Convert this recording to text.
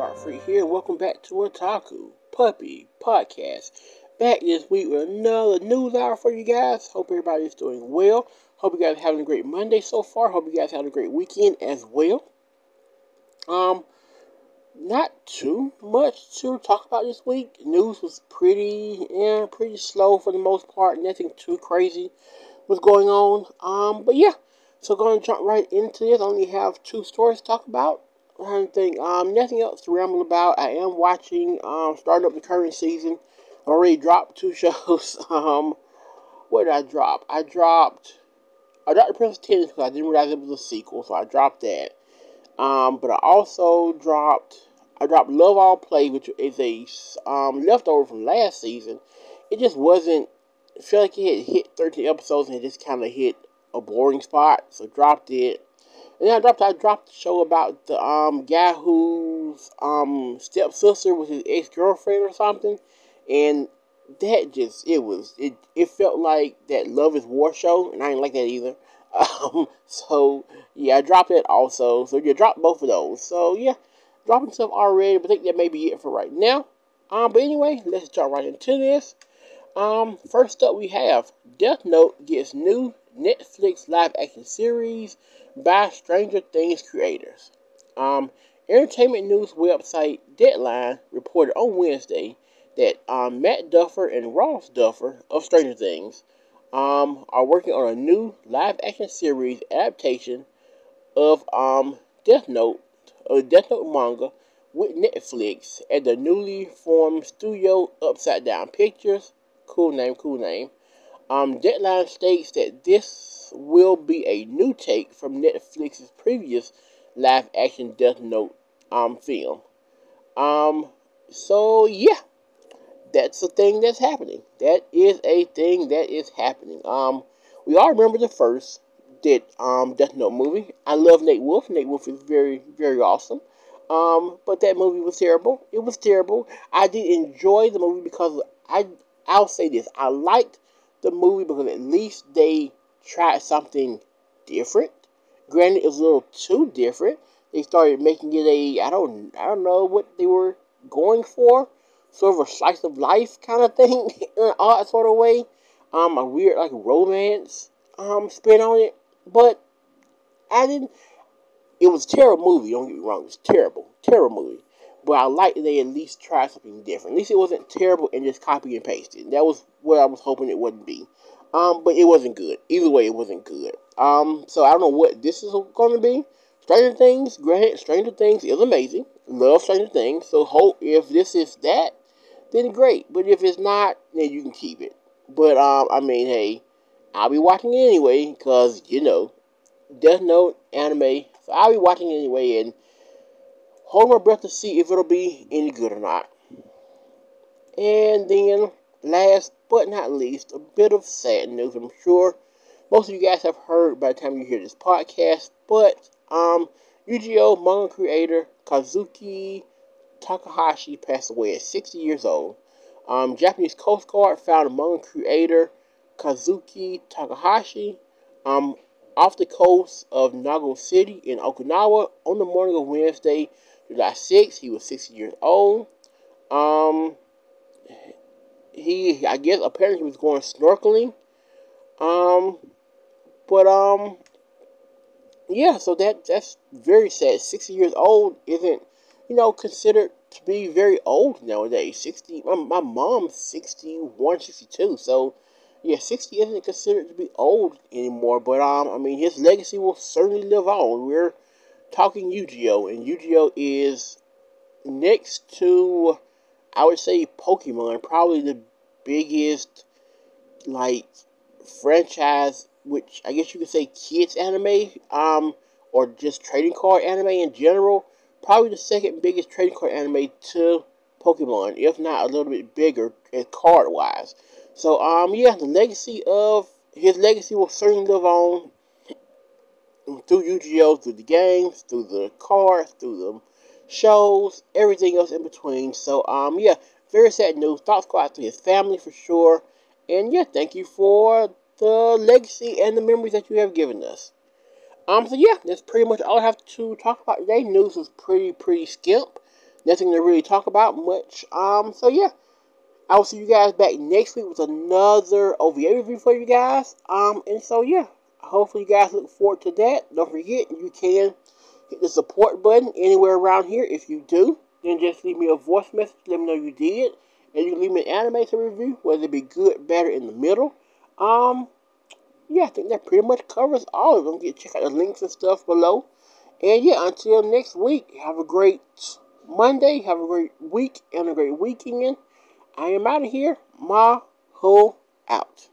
Freak here. Welcome back to Otaku Puppy Podcast. Back this week with another news hour for you guys. Hope everybody's doing well. Hope you guys are having a great Monday so far. Hope you guys had a great weekend as well. Um, not too much to talk about this week. News was pretty, yeah, pretty slow for the most part. Nothing too crazy was going on. Um, but yeah, so going to jump right into this. I only have two stories to talk about. To think. Um, nothing else to ramble about. I am watching. Um, starting up the current season. I already dropped two shows. um, what did I drop? I dropped. I dropped Prince of Tennis because I didn't realize it was a sequel, so I dropped that. Um, but I also dropped. I dropped Love All Play, which is a um, leftover from last season. It just wasn't. I feel like it had hit 13 episodes and it just kind of hit a boring spot, so dropped it. And then I dropped I dropped the show about the um guy whose um stepsister was his ex girlfriend or something, and that just it was it it felt like that Love is War show, and I didn't like that either. Um, so yeah, I dropped it also. So you dropped both of those. So yeah, dropping stuff already, but I think that may be it for right now. Um, but anyway, let's jump right into this. Um, first up we have Death Note gets new Netflix live action series by Stranger Things creators. Um, entertainment news website Deadline reported on Wednesday that um, Matt Duffer and Ross Duffer of Stranger Things um, are working on a new live action series adaptation of um, Death Note, a Death Note manga with Netflix at the newly formed studio Upside Down Pictures. Cool name, cool name. Um, Deadline states that this will be a new take from Netflix's previous live action Death Note um, film. Um, so yeah, that's a thing that's happening. That is a thing that is happening. Um, we all remember the first did um Death Note movie. I love Nate Wolff. Nate Wolff is very very awesome. Um, but that movie was terrible. It was terrible. I did enjoy the movie because I I'll say this. I liked the movie because at least they tried something different. Granted, it was a little too different. They started making it a I don't I don't know what they were going for, sort of a slice of life kind of thing in an odd sort of way. Um, a weird like romance um spin on it, but I didn't. It was a terrible movie. Don't get me wrong. It was terrible, terrible movie. But I like that they at least tried something different. At least it wasn't terrible and just copy and pasted. That was what I was hoping it wouldn't be. Um, but it wasn't good. Either way, it wasn't good. Um, so I don't know what this is going to be. Stranger Things, granted, Stranger Things is amazing. Love Stranger Things. So hope if this is that, then great. But if it's not, then you can keep it. But um, I mean, hey, I'll be watching it anyway because you know, Death Note anime. So I'll be watching it anyway and hold my breath to see if it'll be any good or not. And then, last but not least, a bit of sad news. I'm sure most of you guys have heard by the time you hear this podcast, but um, Yu-Gi-Oh! manga creator Kazuki Takahashi passed away at 60 years old. Um, Japanese Coast Guard found manga creator Kazuki Takahashi um, off the coast of Nago City in Okinawa on the morning of Wednesday, July 6th. He was 60 years old. Um, he, I guess, apparently he was going snorkeling. Um, but um, yeah. So that that's very sad. 60 years old isn't, you know, considered to be very old nowadays. 60. My, my mom's 61, 62. So yeah, 60 isn't considered to be old anymore. But um, I mean, his legacy will certainly live on. We're talking Yu-Gi-Oh, and Yu-Gi-Oh is next to, I would say, Pokemon, probably the biggest like franchise, which I guess you could say kids anime, um, or just trading card anime in general. Probably the second biggest trading card anime to Pokemon, if not a little bit bigger card wise. So um yeah, the legacy of his legacy will certainly live on through Yu-Gi-Oh, through the games, through the cards, through the shows, everything else in between. So um yeah, very sad news. Thoughts go out to his family for sure. And yeah, thank you for the legacy and the memories that you have given us. Um, so yeah, that's pretty much all I have to talk about today. News was pretty, pretty skimp. nothing to really talk about much. Um, so yeah, I will see you guys back next week with another OVA review for you guys. Um, and so yeah, hopefully you guys look forward to that. Don't forget you can hit the support button anywhere around here. If you do, then just leave me a voice message. Let me know you did, and you leave me an animator review, whether it be good, better, in the middle. Um, yeah, I think that pretty much covers all of them. Get check out the links and stuff below. And yeah, until next week, have a great Monday, have a great week, and a great weekend. I am out of here. Ma Ho out.